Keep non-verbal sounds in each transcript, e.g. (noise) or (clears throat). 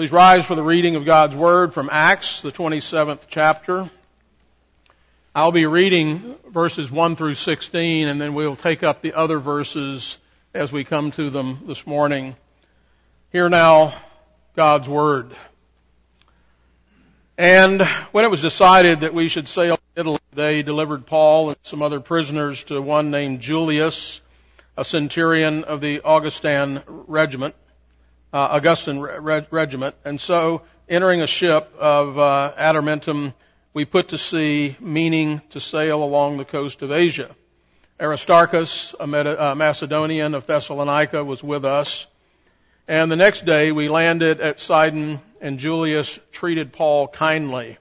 Please rise for the reading of God's Word from Acts, the 27th chapter. I'll be reading verses 1 through 16 and then we'll take up the other verses as we come to them this morning. Hear now God's Word. And when it was decided that we should sail to Italy, they delivered Paul and some other prisoners to one named Julius, a centurion of the Augustan regiment, uh, Augustan re- regiment. And so, entering a ship of uh, we put to sea, meaning to sail along the coast of Asia. Aristarchus, a uh, Macedonian of Thessalonica, was with us. And the next day we landed at Sidon and Julius treated Paul kindly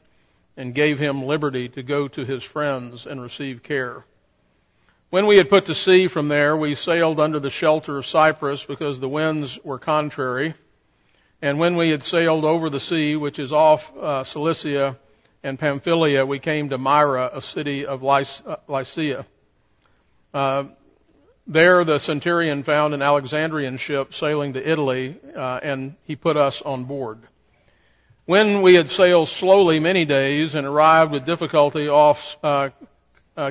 and gave him liberty to go to his friends and receive care. When we had put to sea from there, we sailed under the shelter of Cyprus because the winds were contrary. And when we had sailed over the sea, which is off uh, Cilicia and Pamphylia, we came to Myra, a city of uh, Lycia. Uh, there, the centurion found an Alexandrian ship sailing to Italy, uh, and he put us on board. When we had sailed slowly many days and arrived with difficulty off uh, uh,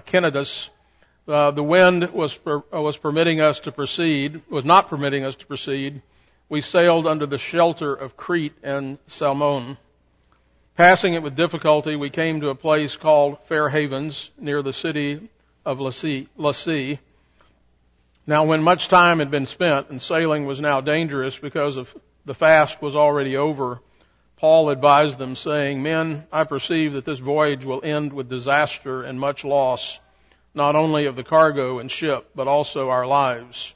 uh, the wind was per, uh, was permitting us to proceed, was not permitting us to proceed. We sailed under the shelter of Crete and Salmone. Passing it with difficulty, we came to a place called Fair Havens near the city of Lasea. Now, when much time had been spent and sailing was now dangerous because of the fast was already over, Paul advised them saying, Men, I perceive that this voyage will end with disaster and much loss not only of the cargo and ship, but also our lives.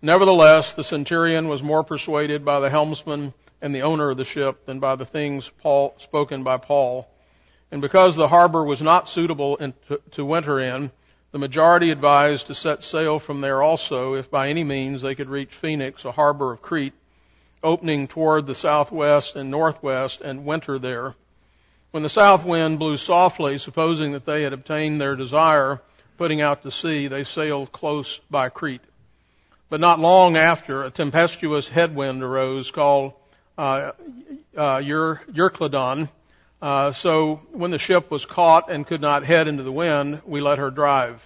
Nevertheless, the centurion was more persuaded by the helmsman and the owner of the ship than by the things Paul, spoken by Paul. And because the harbor was not suitable in, to, to winter in, the majority advised to set sail from there also, if by any means they could reach Phoenix, a harbor of Crete, opening toward the southwest and northwest, and winter there. When the south wind blew softly, supposing that they had obtained their desire, putting out to sea, they sailed close by Crete. But not long after, a tempestuous headwind arose called uh, uh. Uh, so when the ship was caught and could not head into the wind, we let her drive.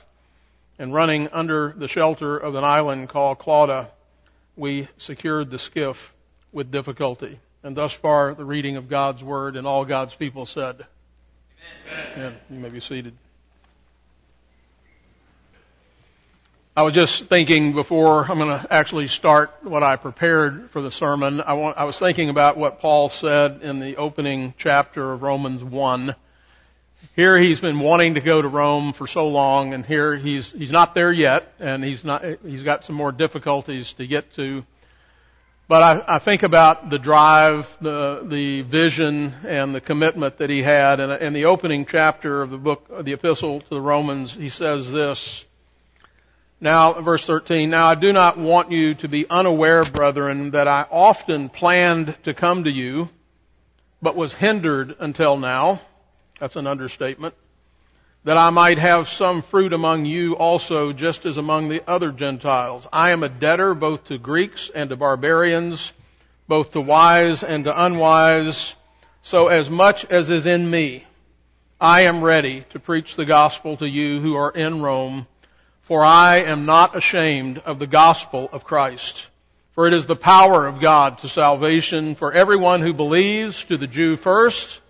And running under the shelter of an island called Clauda, we secured the skiff with difficulty. And thus far, the reading of God's Word and all God's people said. Amen. Amen. You may be seated. I was just thinking before I'm going to actually start what I prepared for the sermon. I, want, I was thinking about what Paul said in the opening chapter of Romans 1. Here he's been wanting to go to Rome for so long, and here he's he's not there yet, and he's not he's got some more difficulties to get to. But I, I think about the drive, the the vision, and the commitment that he had. And in the opening chapter of the book, of the epistle to the Romans, he says this. Now, verse 13, now I do not want you to be unaware, brethren, that I often planned to come to you, but was hindered until now. That's an understatement. That I might have some fruit among you also, just as among the other Gentiles. I am a debtor both to Greeks and to barbarians, both to wise and to unwise. So as much as is in me, I am ready to preach the gospel to you who are in Rome for I am not ashamed of the gospel of Christ. For it is the power of God to salvation for everyone who believes, to the Jew first,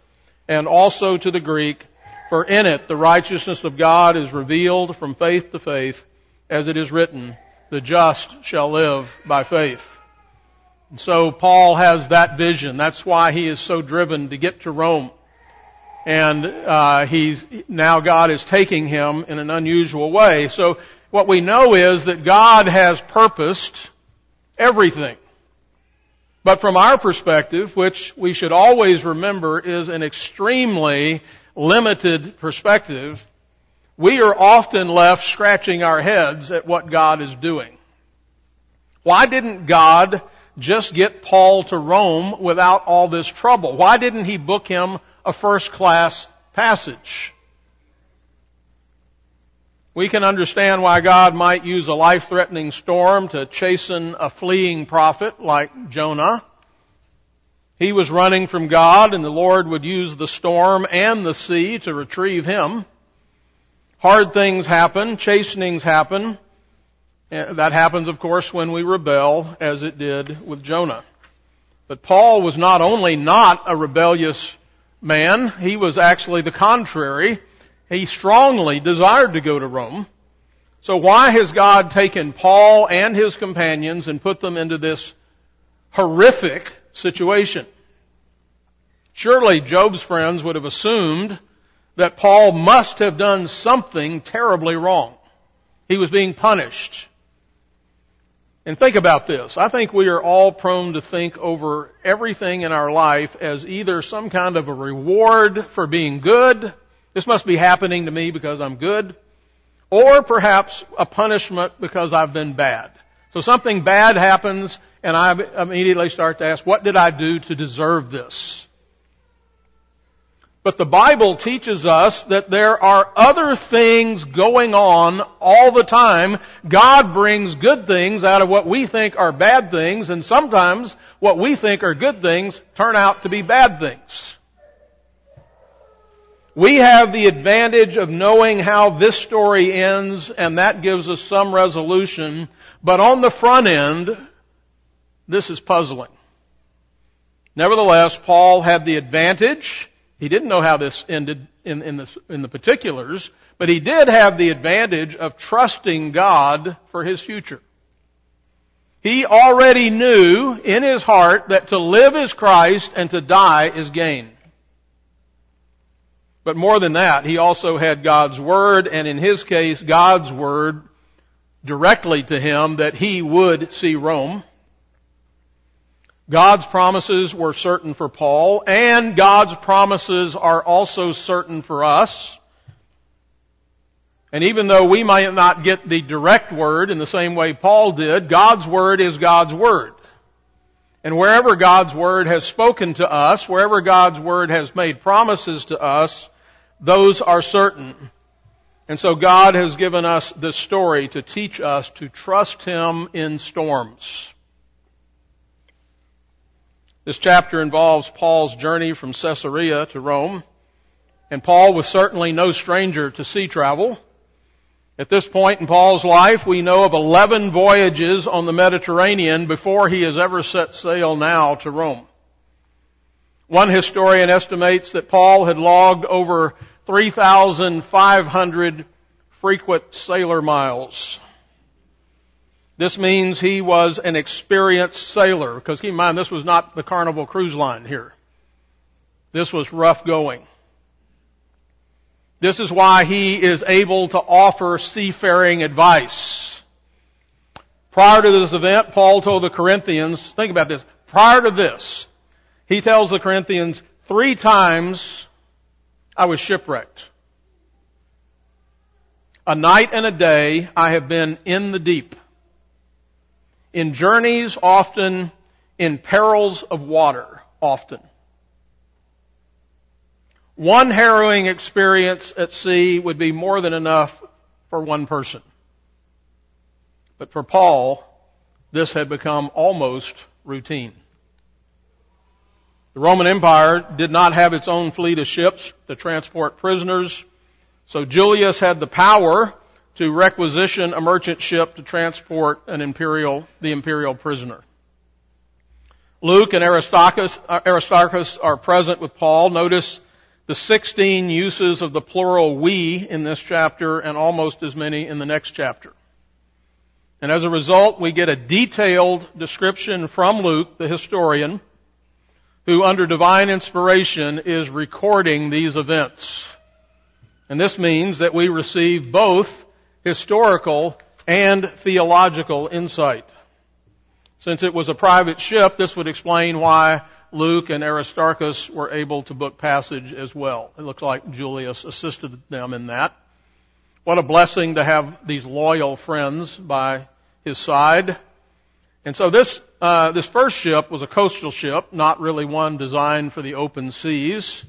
and also to the Greek. For in it the righteousness of God is revealed from faith to faith, as it is written, the just shall live by faith. And so Paul has that vision. That's why he is so driven to get to Rome and uh, he's now God is taking him in an unusual way. So what we know is that God has purposed everything. But from our perspective, which we should always remember is an extremely limited perspective, we are often left scratching our heads at what God is doing. Why didn't God just get Paul to Rome without all this trouble? Why didn't he book him a first class passage. We can understand why God might use a life threatening storm to chasten a fleeing prophet like Jonah. He was running from God and the Lord would use the storm and the sea to retrieve him. Hard things happen, chastenings happen. Eh, that happens, of course, when we rebel, as it did with Jonah. But Paul was not only not a rebellious man, he was actually the contrary. He strongly desired to go to Rome. So why has God taken Paul and his companions and put them into this horrific situation? Surely Job's friends would have assumed that Paul must have done something terribly wrong. He was being punished. And think about this. I think we are all prone to think over everything in our life as either some kind of a reward for being good. This must be happening to me because I'm good. Or perhaps a punishment because I've been bad. So something bad happens and I immediately start to ask, what did I do to deserve this? But the Bible teaches us that there are other things going on all the time. God brings good things out of what we think are bad things, and sometimes what we think are good things turn out to be bad things. We have the advantage of knowing how this story ends, and that gives us some resolution, but on the front end, this is puzzling. Nevertheless, Paul had the advantage he didn't know how this ended in, in, the, in the particulars, but he did have the advantage of trusting God for his future. He already knew in his heart that to live is Christ and to die is gain. But more than that, he also had God's Word, and in his case, God's Word directly to him that he would see Rome. God's promises were certain for Paul, and God's promises are also certain for us. And even though we might not get the direct word in the same way Paul did, God's word is God's word. And wherever God's word has spoken to us, wherever God's word has made promises to us, those are certain. And so God has given us this story to teach us to trust Him in storms. This chapter involves Paul's journey from Caesarea to Rome, and Paul was certainly no stranger to sea travel. At this point in Paul's life, we know of 11 voyages on the Mediterranean before he has ever set sail now to Rome. One historian estimates that Paul had logged over 3,500 frequent sailor miles. This means he was an experienced sailor, because keep in mind this was not the Carnival Cruise Line here. This was rough going. This is why he is able to offer seafaring advice. Prior to this event, Paul told the Corinthians, think about this, prior to this, he tells the Corinthians, three times I was shipwrecked. A night and a day I have been in the deep in journeys often, in perils of water often. One harrowing experience at sea would be more than enough for one person. But for Paul, this had become almost routine. The Roman Empire did not have its own fleet of ships to transport prisoners, so Julius had the power to requisition a merchant ship to transport an imperial, the imperial prisoner. Luke and Aristarchus, Aristarchus are present with Paul. Notice the 16 uses of the plural we in this chapter and almost as many in the next chapter. And as a result, we get a detailed description from Luke, the historian, who under divine inspiration is recording these events. And this means that we receive both historical and theological insight. Since it was a private ship, this would explain why Luke and Aristarchus were able to book passage as well. It looks like Julius assisted them in that. What a blessing to have these loyal friends by his side. And so this uh, this first ship was a coastal ship, not really one designed for the open seas.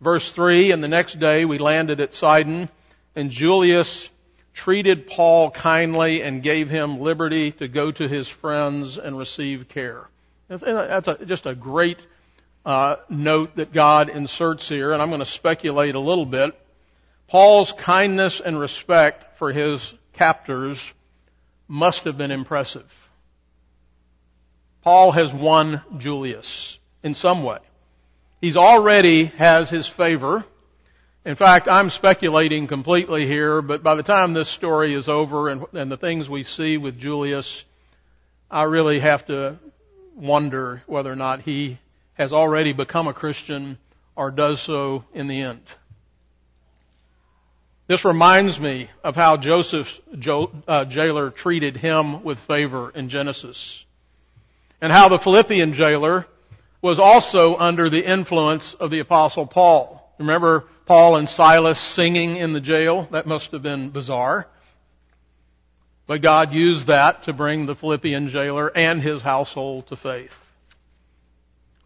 Verse three, and the next day we landed at Sidon, and Julius treated Paul kindly and gave him liberty to go to his friends and receive care. That's a, just a great uh, note that God inserts here, and I'm going to speculate a little bit. Paul's kindness and respect for his captors must have been impressive. Paul has won Julius in some way. He's already has his favor. In fact, I'm speculating completely here, but by the time this story is over and, and the things we see with Julius, I really have to wonder whether or not he has already become a Christian or does so in the end. This reminds me of how Joseph's uh, jailer treated him with favor in Genesis. And how the Philippian jailer was also under the influence of the apostle Paul. Remember Paul and Silas singing in the jail? That must have been bizarre. But God used that to bring the Philippian jailer and his household to faith.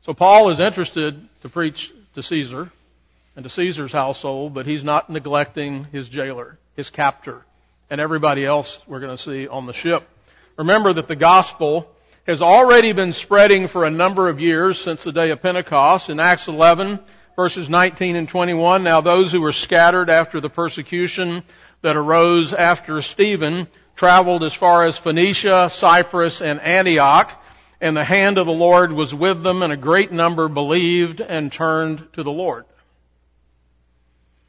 So Paul is interested to preach to Caesar and to Caesar's household, but he's not neglecting his jailer, his captor, and everybody else we're going to see on the ship. Remember that the gospel has already been spreading for a number of years since the day of Pentecost. In Acts 11, verses 19 and 21, now those who were scattered after the persecution that arose after Stephen traveled as far as Phoenicia, Cyprus, and Antioch, and the hand of the Lord was with them, and a great number believed and turned to the Lord.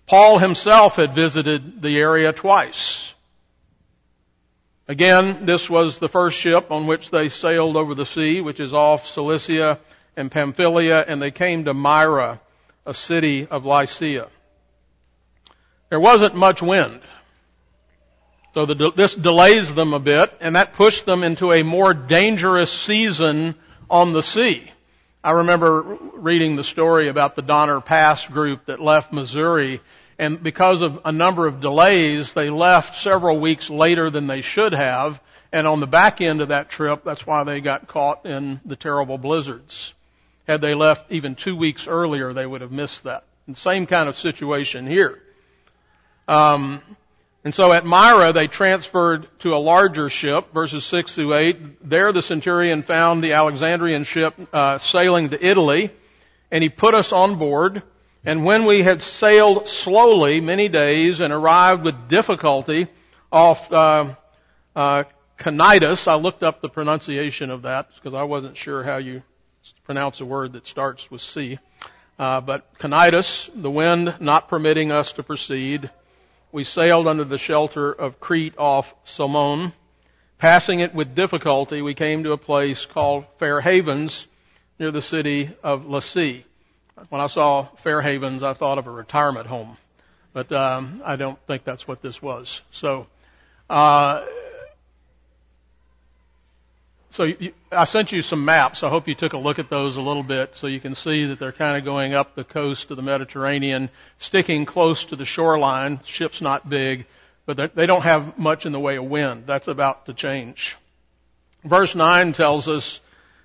Paul himself had visited the area twice. Again, this was the first ship on which they sailed over the sea, which is off Cilicia and Pamphylia, and they came to Myra, a city of Lycia. There wasn't much wind. So the, this delays them a bit, and that pushed them into a more dangerous season on the sea. I remember reading the story about the Donner Pass group that left Missouri, and because of a number of delays, they left several weeks later than they should have, and on the back end of that trip, that's why they got caught in the terrible blizzards. Had they left even two weeks earlier, they would have missed that. And same kind of situation here. Um, and so at Myra, they transferred to a larger ship, verses 6 through 8. There the centurion found the Alexandrian ship uh, sailing to Italy, and he put us on board. And when we had sailed slowly many days and arrived with difficulty off uh, uh, Cnidus, I looked up the pronunciation of that because I wasn't sure how you pronounce a word that starts with C. Uh, but Cnidus, the wind not permitting us to proceed, we sailed under the shelter of Crete off Salmone. Passing it with difficulty, we came to a place called Fair Havens near the city of Lasea. When I saw Fair Havens, I thought of a retirement home, but um, I don't think that's what this was. So, uh, so you, I sent you some maps. I hope you took a look at those a little bit so you can see that they're kind of going up the coast of the Mediterranean, sticking close to the shoreline. Ship's not big, but they don't have much in the way of wind. That's about to change. Verse 9 tells us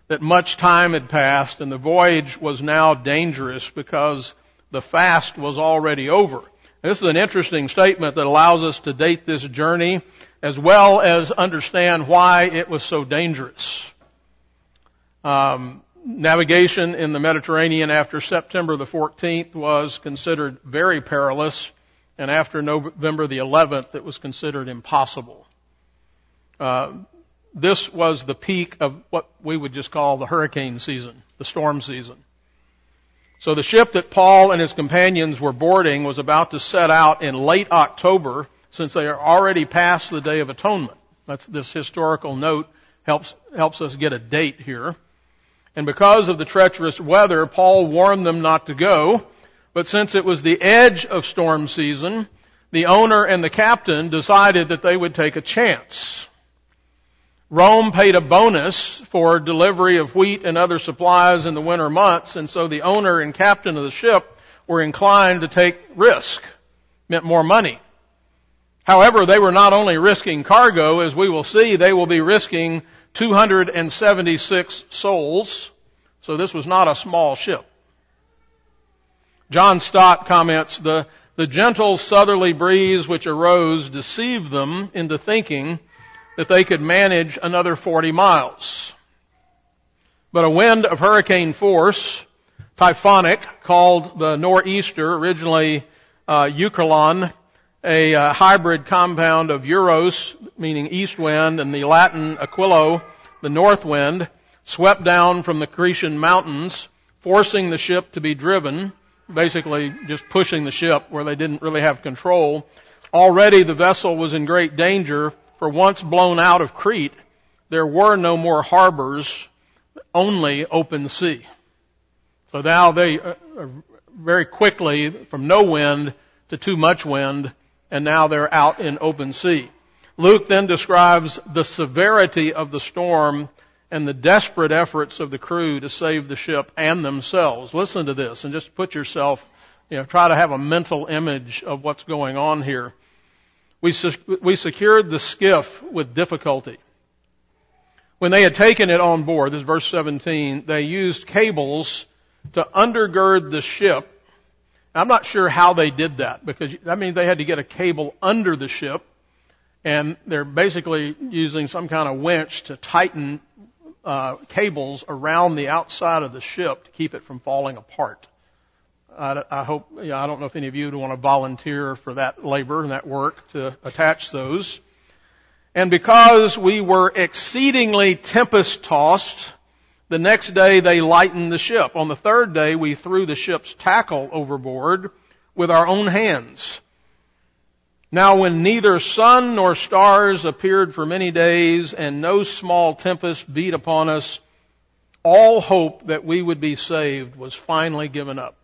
that much time had passed and the voyage was now dangerous because the fast was already over. This is an interesting statement that allows us to date this journey as well as understand why it was so dangerous. Um, navigation in the Mediterranean after September the 14th was considered very perilous, and after November the 11th, it was considered impossible. Uh, this was the peak of what we would just call the hurricane season, the storm season. So the ship that Paul and his companions were boarding was about to set out in late October since they are already past the Day of Atonement. That's this historical note helps, helps us get a date here. And because of the treacherous weather, Paul warned them not to go. But since it was the edge of storm season, the owner and the captain decided that they would take a chance. Rome paid a bonus for delivery of wheat and other supplies in the winter months, and so the owner and captain of the ship were inclined to take risk. Meant more money. However, they were not only risking cargo, as we will see, they will be risking 276 souls. So this was not a small ship. John Stott comments, the, the gentle southerly breeze which arose deceived them into thinking that they could manage another 40 miles. But a wind of hurricane force typhonic called the nor'easter, originally uh, Eurakylon, a uh, hybrid compound of Euros, meaning east wind, and the Latin Aquilo, the north wind, swept down from the Cretan mountains, forcing the ship to be driven, basically just pushing the ship where they didn't really have control. Already the vessel was in great danger, for once blown out of Crete, there were no more harbors, only open sea. So now they uh, uh, very quickly from no wind to too much wind, and now they're out in open sea. Luke then describes the severity of the storm and the desperate efforts of the crew to save the ship and themselves. Listen to this and just put yourself, you know, try to have a mental image of what's going on here. We, we secured the skiff with difficulty. When they had taken it on board, this is verse 17, they used cables to undergird the ship. I'm not sure how they did that because that means they had to get a cable under the ship and they're basically using some kind of winch to tighten uh, cables around the outside of the ship to keep it from falling apart. I, I hope, you know, I don't know if any of you would want to volunteer for that labor and that work to attach those. And because we were exceedingly tempest tossed, the next day they lightened the ship. On the third day we threw the ship's tackle overboard with our own hands. Now when neither sun nor stars appeared for many days and no small tempest beat upon us, all hope that we would be saved was finally given up.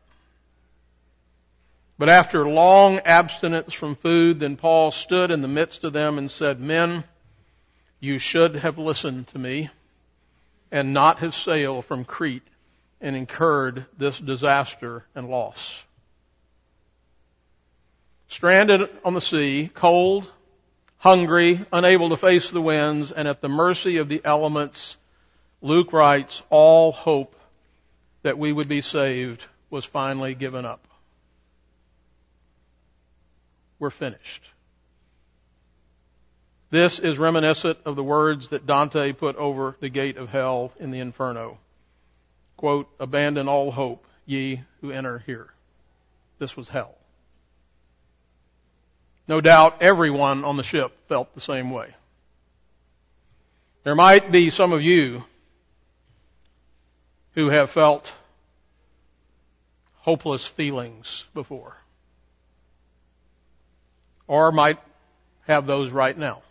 But after long abstinence from food, then Paul stood in the midst of them and said, Men, you should have listened to me and not have sailed from Crete and incurred this disaster and loss. Stranded on the sea, cold, hungry, unable to face the winds, and at the mercy of the elements, Luke writes, all hope that we would be saved was finally given up. We're finished. This is reminiscent of the words that Dante put over the gate of hell in the Inferno. Quote, abandon all hope, ye who enter here. This was hell. No doubt everyone on the ship felt the same way. There might be some of you who have felt hopeless feelings before. Or might have those right now.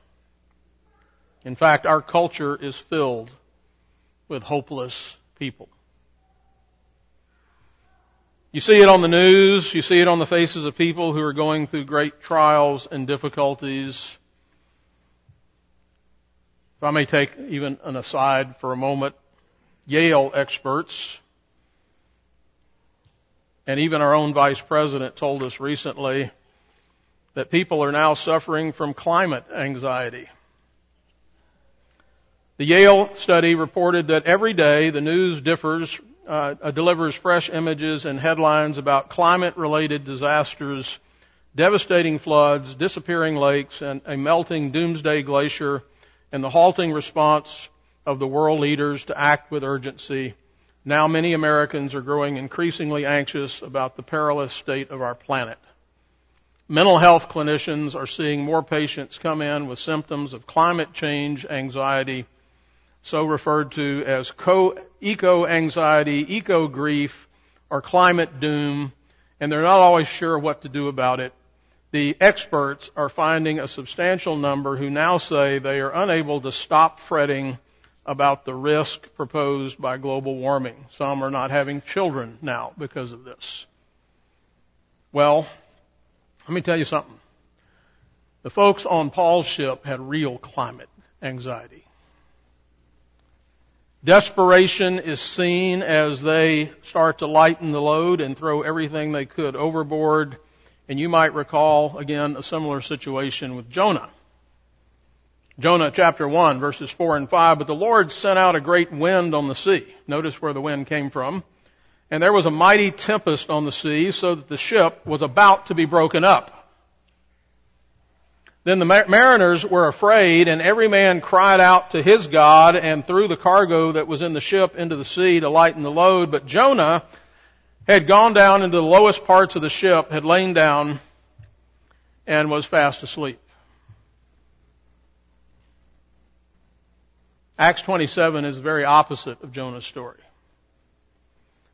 In fact, our culture is filled with hopeless people. You see it on the news, you see it on the faces of people who are going through great trials and difficulties. If I may take even an aside for a moment, Yale experts and even our own vice president told us recently that people are now suffering from climate anxiety. The Yale study reported that every day the news differs, uh, delivers fresh images and headlines about climate-related disasters, devastating floods, disappearing lakes, and a melting doomsday glacier, and the halting response of the world leaders to act with urgency. Now many Americans are growing increasingly anxious about the perilous state of our planet. Mental health clinicians are seeing more patients come in with symptoms of climate change anxiety so referred to as eco anxiety, eco grief, or climate doom, and they're not always sure what to do about it. The experts are finding a substantial number who now say they are unable to stop fretting about the risk proposed by global warming. Some are not having children now because of this. Well, let me tell you something. The folks on Paul's ship had real climate anxiety. Desperation is seen as they start to lighten the load and throw everything they could overboard. And you might recall again a similar situation with Jonah. Jonah chapter 1 verses 4 and 5, but the Lord sent out a great wind on the sea. Notice where the wind came from. And there was a mighty tempest on the sea so that the ship was about to be broken up. Then the mariners were afraid and every man cried out to his God and threw the cargo that was in the ship into the sea to lighten the load. But Jonah had gone down into the lowest parts of the ship, had lain down, and was fast asleep. Acts 27 is the very opposite of Jonah's story.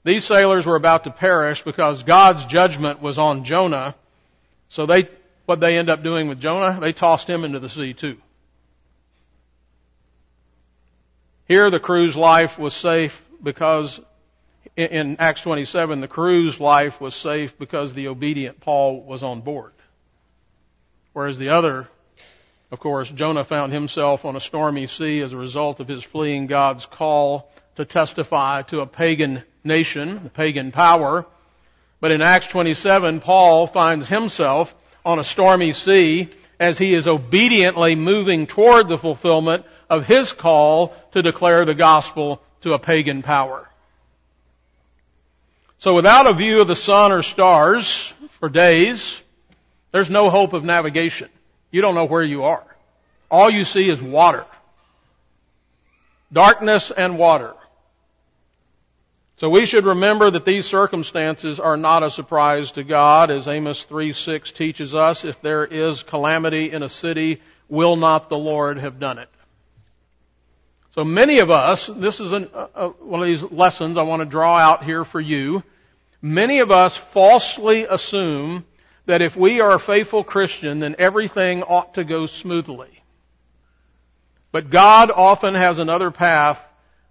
These sailors were about to perish because God's judgment was on Jonah. So they, what they end up doing with Jonah, they tossed him into the sea too. Here the crew's life was safe because in Acts 27, the crew's life was safe because the obedient Paul was on board. Whereas the other, of course, Jonah found himself on a stormy sea as a result of his fleeing God's call to testify to a pagan nation, a pagan power. But in Acts 27, Paul finds himself on a stormy sea as he is obediently moving toward the fulfillment of his call to declare the gospel to a pagan power. So without a view of the sun or stars for days, there's no hope of navigation. You don't know where you are. All you see is water. Darkness and water. So we should remember that these circumstances are not a surprise to God, as Amos 3:6 teaches us. If there is calamity in a city, will not the Lord have done it? So many of us, this is an, uh, one of these lessons I want to draw out here for you. Many of us falsely assume that if we are a faithful Christian, then everything ought to go smoothly. But God often has another path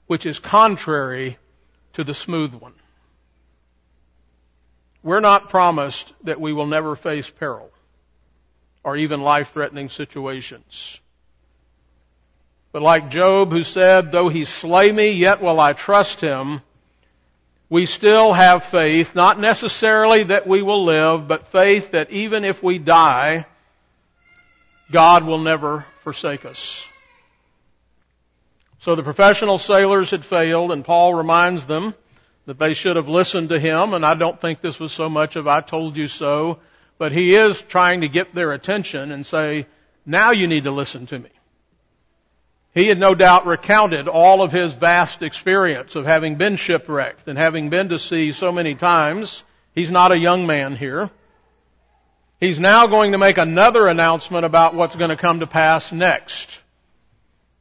which is contrary to the smooth one. We're not promised that we will never face peril or even life-threatening situations. But like Job who said, though he slay me, yet will I trust him, we still have faith, not necessarily that we will live, but faith that even if we die, God will never forsake us. So the professional sailors had failed and Paul reminds them that they should have listened to him and I don't think this was so much of I told you so, but he is trying to get their attention and say, now you need to listen to me. He had no doubt recounted all of his vast experience of having been shipwrecked and having been to sea so many times. He's not a young man here. He's now going to make another announcement about what's going to come to pass next.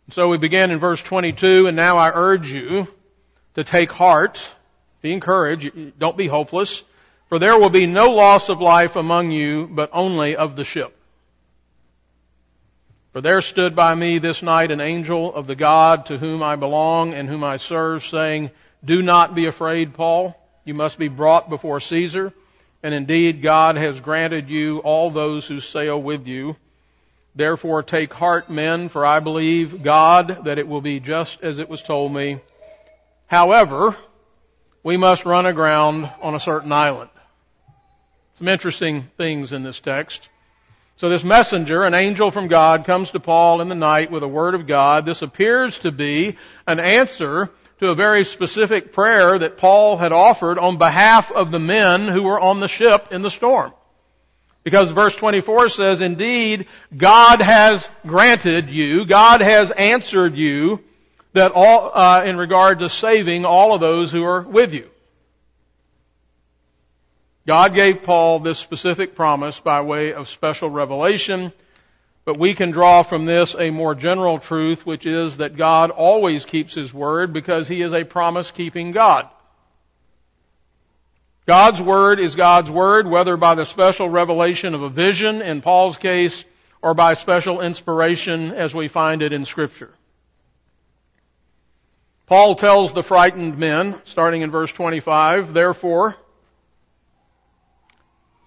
So we begin in verse 22, and now I urge you to take heart, be encouraged, don't be hopeless, for there will be no loss of life among you, but only of the ship. For there stood by me this night an angel of the God to whom I belong and whom I serve, saying, Do not be afraid, Paul. You must be brought before Caesar. And indeed, God has granted you all those who sail with you. Therefore take heart, men, for I believe God that it will be just as it was told me. However, we must run aground on a certain island. Some interesting things in this text. So this messenger, an angel from God, comes to Paul in the night with a word of God. This appears to be an answer to a very specific prayer that Paul had offered on behalf of the men who were on the ship in the storm. Because verse 24 says, indeed, God has granted you, God has answered you that all, uh, in regard to saving all of those who are with you. God gave Paul this specific promise by way of special revelation, but we can draw from this a more general truth, which is that God always keeps His word because He is a promise keeping God. God's Word is God's Word, whether by the special revelation of a vision in Paul's case or by special inspiration as we find it in Scripture. Paul tells the frightened men, starting in verse 25, therefore,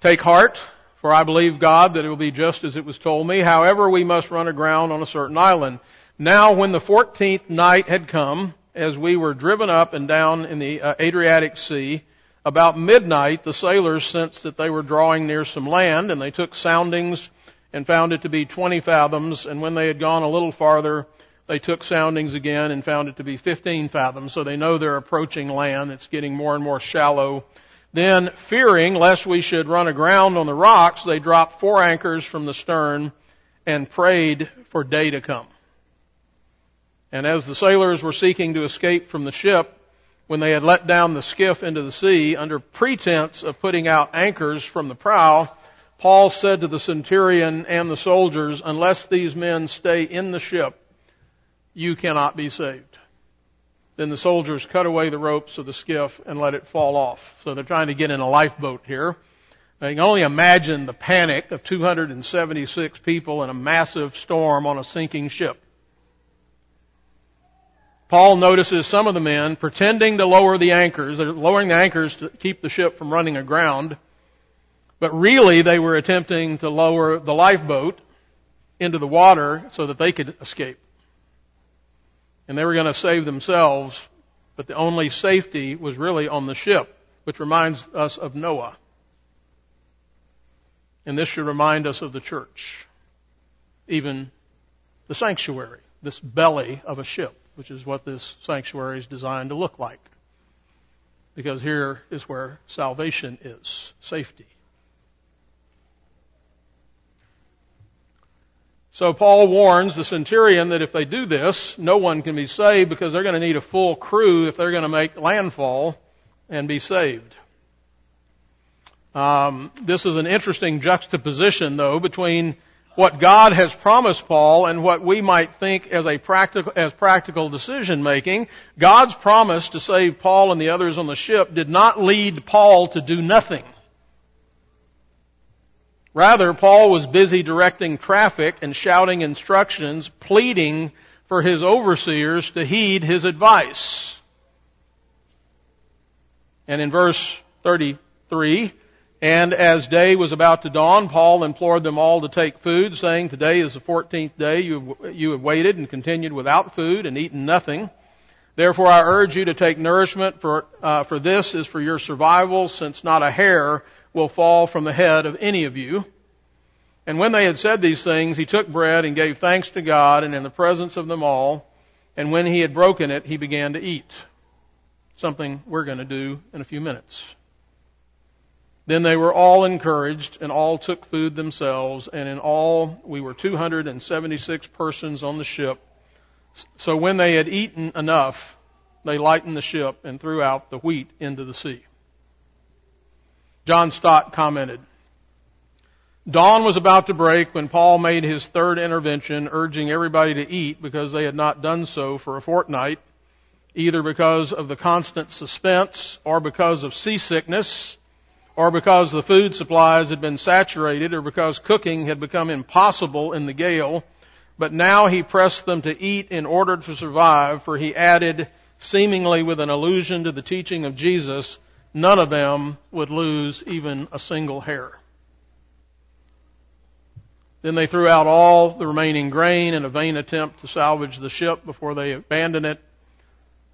take heart, for I believe God that it will be just as it was told me. However, we must run aground on a certain island. Now when the fourteenth night had come, as we were driven up and down in the uh, Adriatic Sea, about midnight, the sailors sensed that they were drawing near some land, and they took soundings and found it to be 20 fathoms. And when they had gone a little farther, they took soundings again and found it to be 15 fathoms. So they know they're approaching land. that's getting more and more shallow. Then, fearing lest we should run aground on the rocks, they dropped four anchors from the stern and prayed for day to come. And as the sailors were seeking to escape from the ship, when they had let down the skiff into the sea under pretense of putting out anchors from the prow, Paul said to the centurion and the soldiers, unless these men stay in the ship, you cannot be saved. Then the soldiers cut away the ropes of the skiff and let it fall off. So they're trying to get in a lifeboat here. I can only imagine the panic of 276 people in a massive storm on a sinking ship. Paul notices some of the men pretending to lower the anchors. They're lowering the anchors to keep the ship from running aground. But really they were attempting to lower the lifeboat into the water so that they could escape. And they were going to save themselves, but the only safety was really on the ship, which reminds us of Noah. And this should remind us of the church. Even the sanctuary, this belly of a ship, which is what this sanctuary is designed to look like. Because here is where salvation is, safety. So Paul warns the centurion that if they do this, no one can be saved because they're going to need a full crew if they're going to make landfall and be saved. Um, this is an interesting juxtaposition, though, between what God has promised Paul and what we might think as a practical as practical decision making. God's promise to save Paul and the others on the ship did not lead Paul to do nothing. Rather, Paul was busy directing traffic and shouting instructions, pleading for his overseers to heed his advice. And in verse 33, and as day was about to dawn, Paul implored them all to take food, saying, Today is the fourteenth day you have, you have waited and continued without food and eaten nothing. Therefore I urge you to take nourishment, for, uh, for this is for your survival, since not a hair will fall from the head of any of you. And when they had said these things, he took bread and gave thanks to God and in the presence of them all. And when he had broken it, he began to eat. Something we're going to do in a few minutes. Then they were all encouraged and all took food themselves. And in all, we were 276 persons on the ship. So when they had eaten enough, they lightened the ship and threw out the wheat into the sea. John Stott commented, Dawn was about to break when Paul made his third intervention, urging everybody to eat because they had not done so for a fortnight, either because of the constant suspense or because of seasickness or because the food supplies had been saturated or because cooking had become impossible in the gale. But now he pressed them to eat in order to survive, for he added, seemingly with an allusion to the teaching of Jesus, none of them would lose even a single hair. Then they threw out all the remaining grain in a vain attempt to salvage the ship before they abandoned it.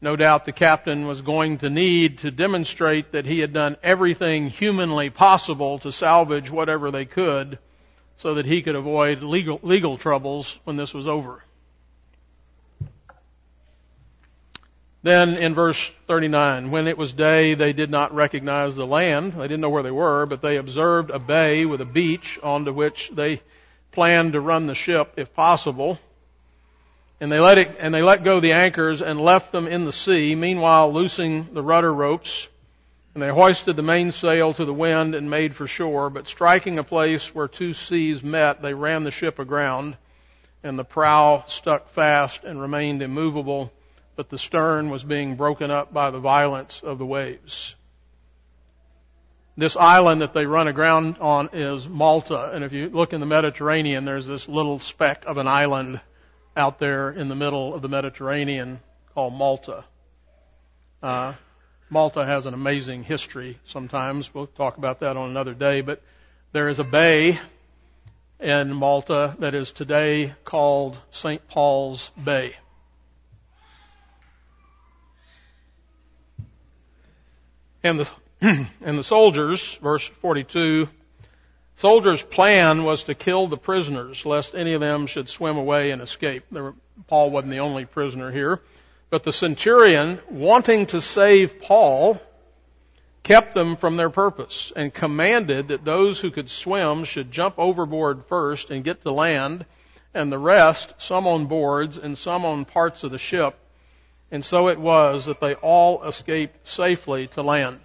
No doubt the captain was going to need to demonstrate that he had done everything humanly possible to salvage whatever they could so that he could avoid legal, legal troubles when this was over. Then in verse 39, when it was day, they did not recognize the land. They didn't know where they were, but they observed a bay with a beach onto which they planned to run the ship if possible. And they let it, and they let go the anchors and left them in the sea, meanwhile loosing the rudder ropes. And they hoisted the mainsail to the wind and made for shore, but striking a place where two seas met, they ran the ship aground, and the prow stuck fast and remained immovable, but the stern was being broken up by the violence of the waves. This island that they run aground on is Malta. And if you look in the Mediterranean, there's this little speck of an island out there in the middle of the Mediterranean called Malta. Uh, Malta has an amazing history sometimes. We'll talk about that on another day. But there is a bay in Malta that is today called St. Paul's Bay. And the (clears throat) and the soldiers, verse 42, soldiers' plan was to kill the prisoners, lest any of them should swim away and escape. Were, Paul wasn't the only prisoner here. But the centurion, wanting to save Paul, kept them from their purpose and commanded that those who could swim should jump overboard first and get to land, and the rest, some on boards and some on parts of the ship, and so it was that they all escaped safely to land.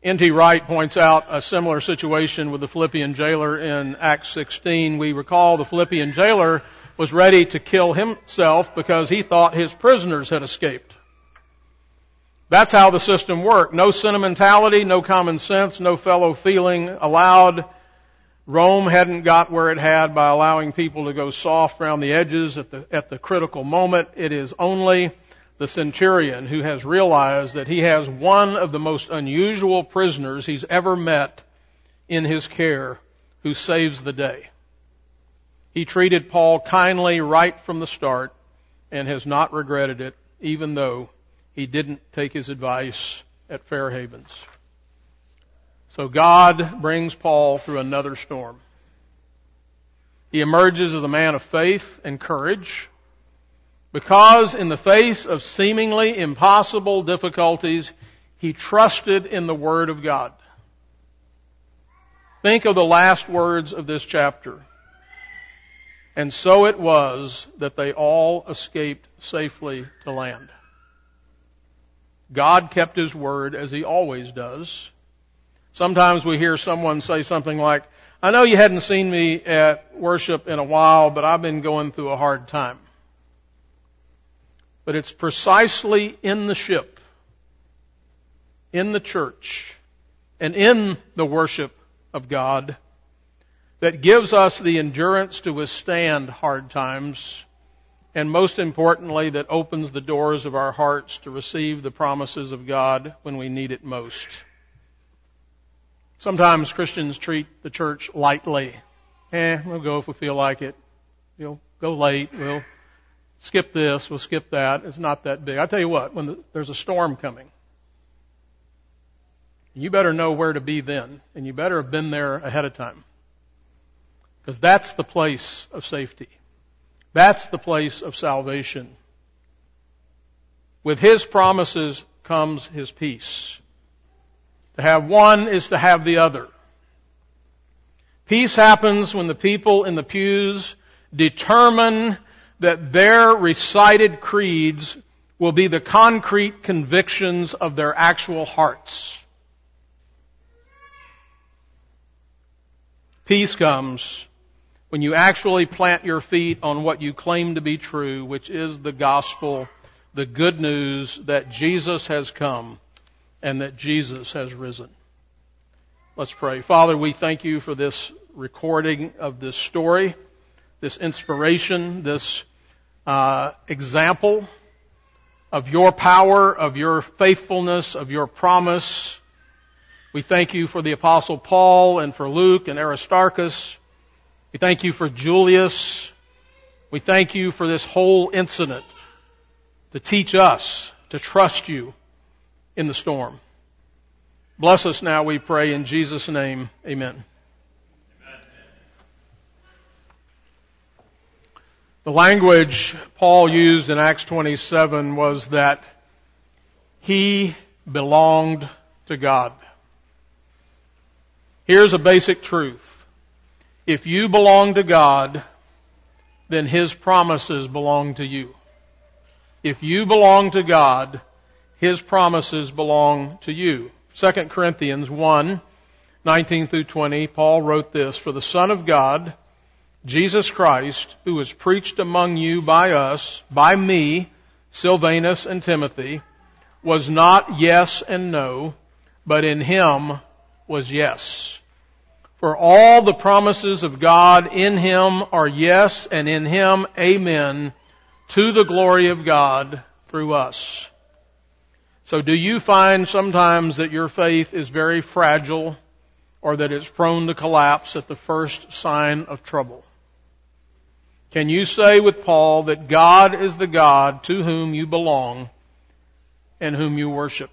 N.T. Wright points out a similar situation with the Philippian jailer in Acts 16. We recall the Philippian jailer was ready to kill himself because he thought his prisoners had escaped. That's how the system worked. No sentimentality, no common sense, no fellow feeling allowed. Rome hadn't got where it had by allowing people to go soft around the edges at the, at the critical moment. It is only the centurion who has realized that he has one of the most unusual prisoners he's ever met in his care who saves the day. He treated Paul kindly right from the start and has not regretted it, even though he didn't take his advice at Fair Havens. So God brings Paul through another storm. He emerges as a man of faith and courage because in the face of seemingly impossible difficulties, he trusted in the Word of God. Think of the last words of this chapter. And so it was that they all escaped safely to land. God kept His word as He always does. Sometimes we hear someone say something like, I know you hadn't seen me at worship in a while, but I've been going through a hard time. But it's precisely in the ship, in the church, and in the worship of God that gives us the endurance to withstand hard times and most importantly, that opens the doors of our hearts to receive the promises of God when we need it most. Sometimes Christians treat the church lightly. Eh, we'll go if we feel like it. We'll go late. We'll skip this. We'll skip that. It's not that big. I tell you what, when the, there's a storm coming, you better know where to be then, and you better have been there ahead of time. Because that's the place of safety. That's the place of salvation. With His promises comes His peace. To have one is to have the other. Peace happens when the people in the pews determine that their recited creeds will be the concrete convictions of their actual hearts. Peace comes when you actually plant your feet on what you claim to be true, which is the gospel, the good news that Jesus has come and that Jesus has risen. Let's pray. Father, we thank you for this recording of this story, this inspiration, this uh, example of your power, of your faithfulness, of your promise. We thank you for the apostle Paul and for Luke and Aristarchus. We thank you for Julius. We thank you for this whole incident to teach us to trust you in the storm. Bless us now, we pray, in Jesus' name. Amen. The language Paul used in Acts 27 was that he belonged to God. Here's a basic truth. If you belong to God, then His promises belong to you. If you belong to God, His promises belong to you. 2 Corinthians 1, 19 through 20, Paul wrote this, For the Son of God, Jesus Christ, who was preached among you by us, by me, Silvanus and Timothy, was not yes and no, but in Him was yes. For all the promises of God in Him are yes, and in Him amen, to the glory of God through us. So do you find sometimes that your faith is very fragile or that it's prone to collapse at the first sign of trouble? Can you say with Paul that God is the God to whom you belong and whom you worship?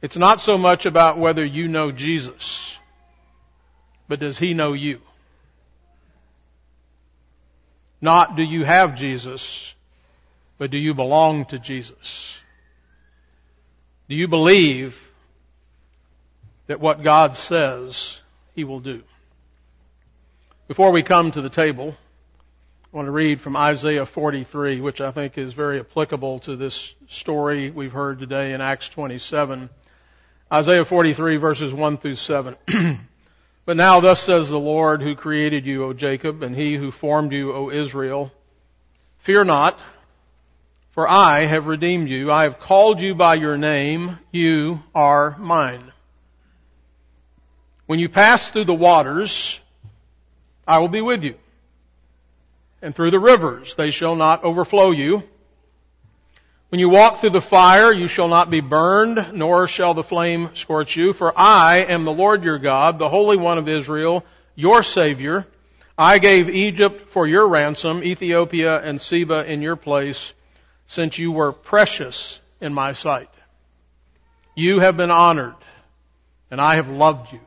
It's not so much about whether you know Jesus but does he know you? Not do you have Jesus, but do you belong to Jesus? Do you believe that what God says he will do? Before we come to the table, I want to read from Isaiah 43, which I think is very applicable to this story we've heard today in Acts 27. Isaiah 43 verses 1 through 7. (clears throat) but now thus says the Lord who created you, O Jacob, and he who formed you, O Israel. Fear not, for I have redeemed you. I have called you by your name. You are mine. When you pass through the waters, I will be with you and through the rivers. They shall not overflow you. When you walk through the fire, you shall not be burned, nor shall the flame scorch you. For I am the Lord your God, the Holy One of Israel, your Savior. I gave Egypt for your ransom, Ethiopia and Seba in your place, since you were precious in my sight. You have been honored, and I have loved you.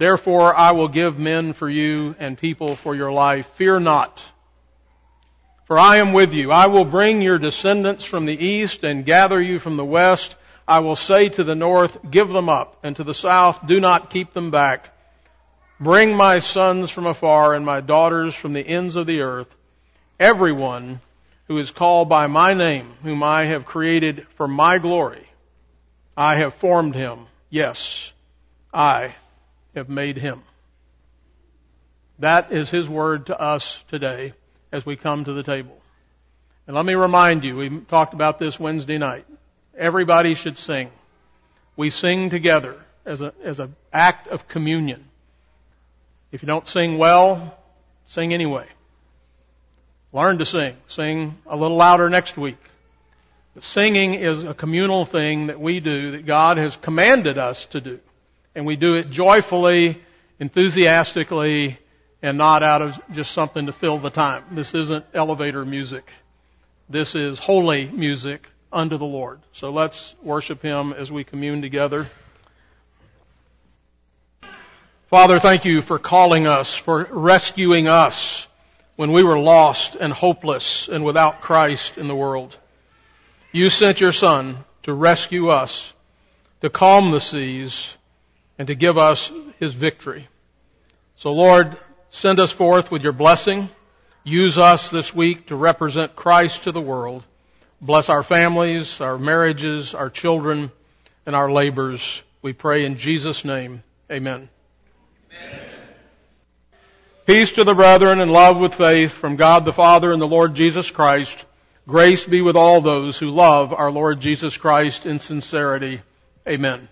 Therefore I will give men for you and people for your life. Fear not. For I am with you. I will bring your descendants from the east and gather you from the west. I will say to the north, give them up, and to the south, do not keep them back. Bring my sons from afar and my daughters from the ends of the earth. Everyone who is called by my name, whom I have created for my glory. I have formed him. Yes, I have made him. That is his word to us today as we come to the table. And let me remind you, we talked about this Wednesday night. Everybody should sing. We sing together as a, as an act of communion. If you don't sing well, sing anyway. Learn to sing. Sing a little louder next week. But singing is a communal thing that we do that God has commanded us to do and we do it joyfully, enthusiastically, and not out of just something to fill the time. This isn't elevator music. This is holy music unto the Lord. So let's worship Him as we commune together. Father, thank you for calling us, for rescuing us when we were lost and hopeless and without Christ in the world. You sent your Son to rescue us, to calm the seas, and to give us his victory. So Lord, send us forth with your blessing. Use us this week to represent Christ to the world. Bless our families, our marriages, our children, and our labors. We pray in Jesus' name. Amen. Amen. Peace to the brethren and love with faith from God the Father and the Lord Jesus Christ. Grace be with all those who love our Lord Jesus Christ in sincerity. Amen.